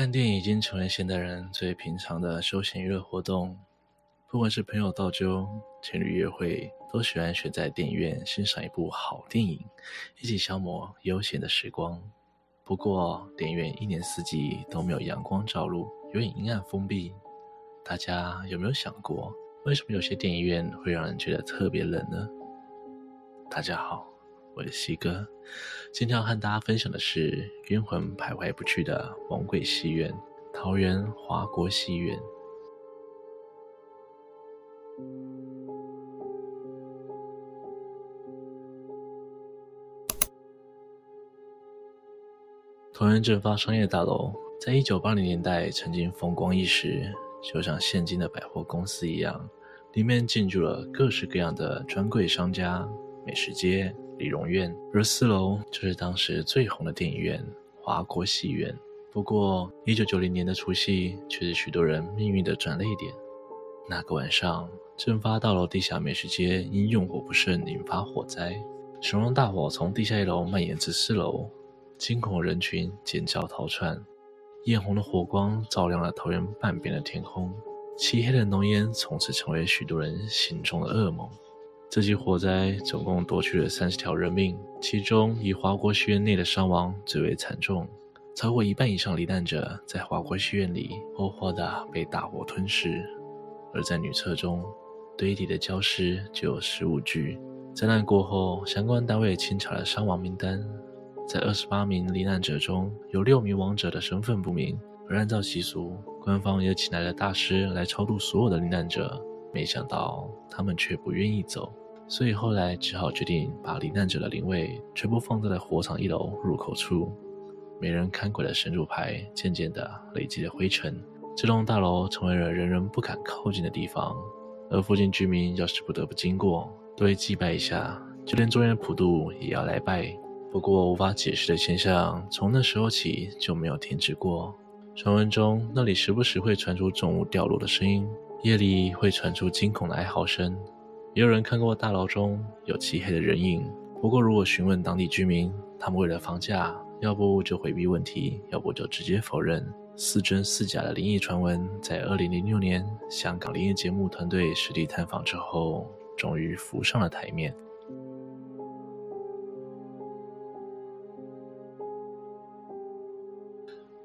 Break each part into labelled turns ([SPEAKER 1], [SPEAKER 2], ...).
[SPEAKER 1] 看电影已经成为现代人最平常的休闲娱乐活动，不管是朋友到酒、情侣约会，都喜欢选在电影院欣赏一部好电影，一起消磨悠闲的时光。不过，电影院一年四季都没有阳光照入，有点阴暗封闭。大家有没有想过，为什么有些电影院会让人觉得特别冷呢？大家好，我是西哥，今天要和大家分享的是冤魂徘徊不去的猛鬼戏院——桃园华国戏院。桃园正发商业大楼在一九八零年代曾经风光一时，就像现今的百货公司一样，里面进驻了各式各样的专柜商家。美食街、理容院，而四楼就是当时最红的电影院——华国戏院。不过，一九九零年的除夕却是许多人命运的转捩点。那个晚上，正发大楼地下美食街因用火不慎引发火灾，熊熊大火从地下一楼蔓延至四楼，惊恐人群尖叫逃窜，艳红的火光照亮了桃园半边的天空，漆黑的浓烟从此成为许多人心中的噩梦。这起火灾总共夺去了三十条人命，其中以华国戏院内的伤亡最为惨重，超过一半以上罹难者在华国戏院里活活的被大火吞噬。而在女厕中堆叠的焦尸就有十五具。灾难过后，相关单位清查了伤亡名单，在二十八名罹难者中有六名亡者的身份不明，而按照习俗，官方也请来了大师来超度所有的罹难者，没想到他们却不愿意走。所以后来只好决定把罹难者的灵位全部放在了火场一楼入口处，没人看管的神主牌渐渐地累积了灰尘，这栋大楼成为了人人不敢靠近的地方。而附近居民要是不得不经过，都会祭拜一下，就连中元普渡也要来拜。不过无法解释的现象，从那时候起就没有停止过。传闻中那里时不时会传出重物掉落的声音，夜里会传出惊恐的哀嚎声。也有人看过大楼中有漆黑的人影，不过如果询问当地居民，他们为了房价，要不就回避问题，要不就直接否认。似真似假的灵异传闻，在二零零六年香港灵异节目团队实地探访之后，终于浮上了台面。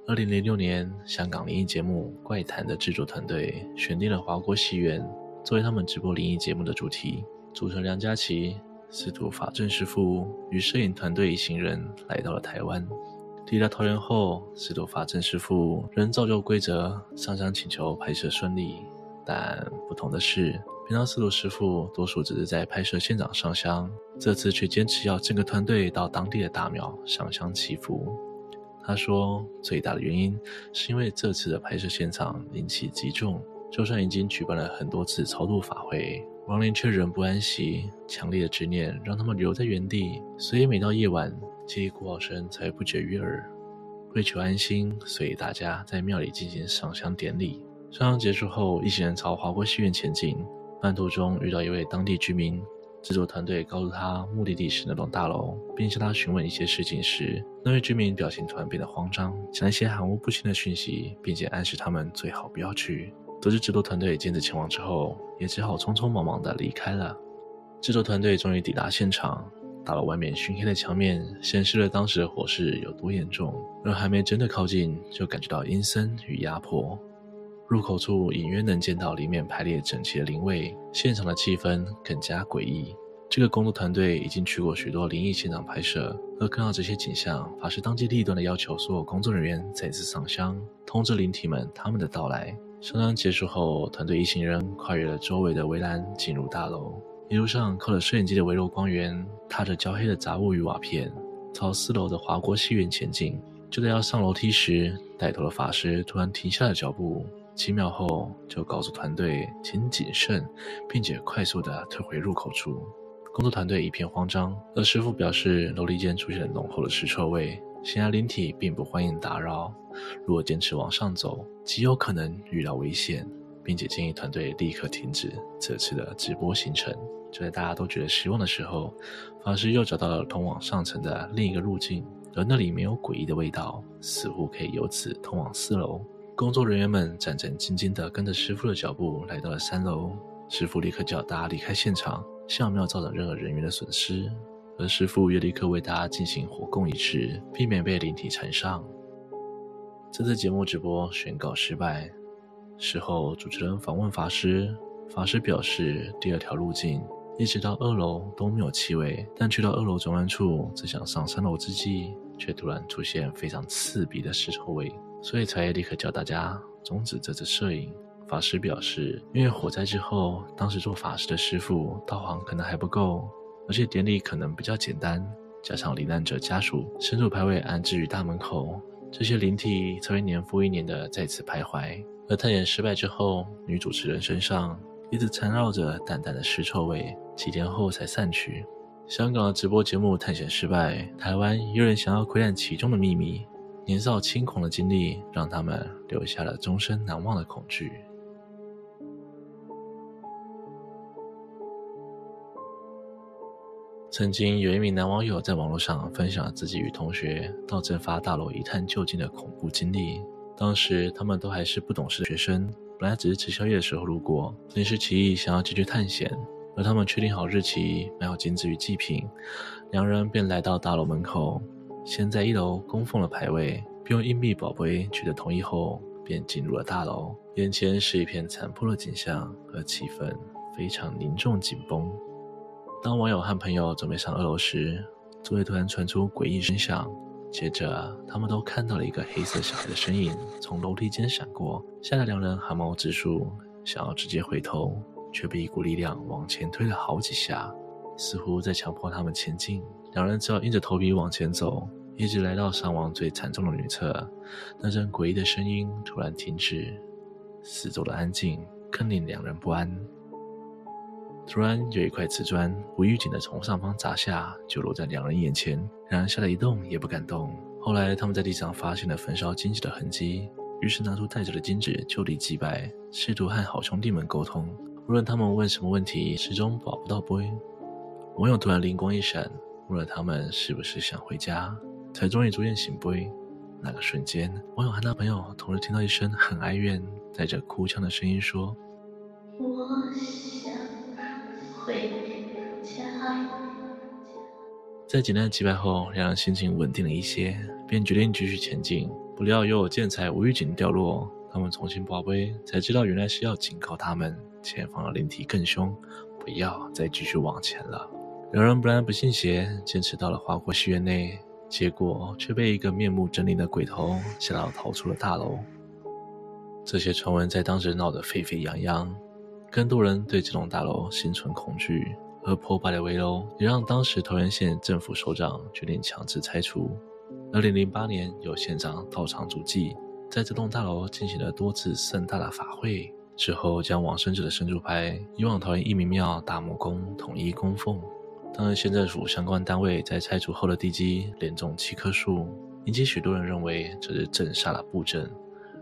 [SPEAKER 1] 二零零六年，香港灵异节目《怪谈》的制作团队选定了华国戏院。作为他们直播灵异节目的主题，组成梁嘉琪、司徒法正师傅与摄影团队一行人来到了台湾。抵达桃园后，司徒法正师傅仍照旧规则上香请求拍摄顺利，但不同的是，平常司徒师傅多数只是在拍摄现场上香，这次却坚持要整个团队到当地的大庙上香祈福。他说，最大的原因是因为这次的拍摄现场灵气极重。就算已经举办了很多次超度法会，亡灵却仍不安息，强烈的执念让他们留在原地，所以每到夜晚，集体哭号声才不绝于耳。为求安心，所以大家在庙里进行上香典礼。上香结束后，一行人朝华国戏院前进，半途中遇到一位当地居民，制作团队告诉他目的地是那栋大楼，并向他询问一些事情时，那位居民表情突然变得慌张，讲一些含糊不清的讯息，并且暗示他们最好不要去。得知制作团队坚持前往之后，也只好匆匆忙忙地离开了。制作团队终于抵达现场，到了外面熏黑的墙面显示了当时的火势有多严重，而还没真的靠近，就感觉到阴森与压迫。入口处隐约能见到里面排列整齐的灵位，现场的气氛更加诡异。这个工作团队已经去过许多灵异现场拍摄，而看到这些景象，法师当机立断地要求所有工作人员再次上香，通知灵体们他们的到来。上香结束后，团队一行人跨越了周围的围栏，进入大楼。一路上靠着摄影机的微弱光源，踏着焦黑的杂物与瓦片，朝四楼的华国戏院前进。就在要上楼梯时，带头的法师突然停下了脚步，几秒后就告诉团队请谨慎，并且快速地退回入口处。工作团队一片慌张，而师傅表示楼梯间出现了浓厚的尸臭味。显然灵体并不欢迎打扰，如果坚持往上走，极有可能遇到危险，并且建议团队立刻停止这次的直播行程。就在大家都觉得失望的时候，法师又找到了通往上层的另一个路径，而那里没有诡异的味道，似乎可以由此通往四楼。工作人员们战战兢兢地跟着师傅的脚步来到了三楼。师傅立刻叫大家离开现场，希望没有造成任何人员的损失。而师傅也立刻为大家进行火供仪式，避免被灵体缠上。这次节目直播宣告失败。事后，主持人访问法师，法师表示，第二条路径一直到二楼都没有气味，但去到二楼转弯处，只想上三楼之际，却突然出现非常刺鼻的尸臭味。所以才立刻叫大家终止这次摄影。法师表示，因为火灾之后，当时做法事的师傅道行可能还不够，而且典礼可能比较简单，加上罹难者家属神主牌位安置于大门口，这些灵体才会年复一年的在此徘徊。而探险失败之后，女主持人身上一直缠绕着淡淡的尸臭味，几天后才散去。香港的直播节目探险失败，台湾有人想要窥探其中的秘密。年少轻狂的经历，让他们留下了终身难忘的恐惧。曾经有一名男网友在网络上分享了自己与同学到正发大楼一探究竟的恐怖经历。当时他们都还是不懂事的学生，本来只是吃宵夜的时候路过，临时起意想要进去探险。而他们确定好日期，买好金子与祭品，两人便来到大楼门口。先在一楼供奉了牌位，并用硬币宝贝取得同意后，便进入了大楼。眼前是一片残破的景象，和气氛非常凝重紧绷。当网友和朋友准备上二楼时，周围突然传出诡异声响，接着他们都看到了一个黑色小孩的身影从楼梯间闪过，吓得两人汗毛直竖，想要直接回头，却被一股力量往前推了好几下，似乎在强迫他们前进。两人只好硬着头皮往前走，一直来到伤亡最惨重的女厕。那阵诡异的声音突然停止，四周的安静更令两人不安。突然，有一块瓷砖无预警地从上方砸下，就落在两人眼前。两人吓得一动也不敢动。后来，他们在地上发现了焚烧金纸的痕迹，于是拿出带着的金纸就地祭拜，试图和好兄弟们沟通。无论他们问什么问题，始终保不到杯。网友突然灵光一闪。问了他们是不是想回家，才终于逐渐醒归。那个瞬间，网友和他朋友同时听到一声很哀怨、带着哭腔的声音说：“
[SPEAKER 2] 我”
[SPEAKER 1] 在简单的击败后，两人心情稳定了一些，便决定继续前进。不料又有建材无预警掉落，他们重新拔杯，才知道原来是要警告他们，前方的灵体更凶，不要再继续往前了。两人不但不信邪，坚持到了华国戏院内，结果却被一个面目狰狞的鬼头吓到逃出了大楼。这些传闻在当时闹得沸沸扬扬，更多人对这栋大楼心存恐惧，而破败的危楼也让当时桃园县政府首长决定强制拆除。二零零八年，有县长到场主祭，在这栋大楼进行了多次盛大的法会，之后将往生者的神主牌移往桃园一民庙大木宫统一供奉。当然，县政府相关单位在拆除后的地基连种七棵树，引起许多人认为这是镇煞的布阵，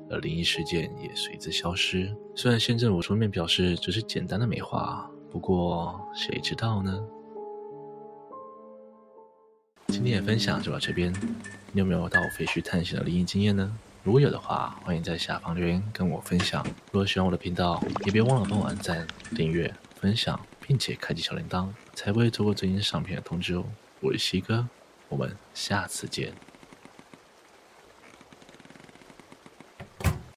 [SPEAKER 1] 而灵异事件也随之消失。虽然县政府出面表示只是简单的美化，不过谁知道呢？今天的分享就到这边，你有没有到废墟探险的灵异经验呢？如果有的话，欢迎在下方留言跟我分享。如果喜欢我的频道，也别忘了帮我按赞、订阅、分享。并且开启小铃铛，才不会错过最新上片的通知哦。我是西哥，我们下次见。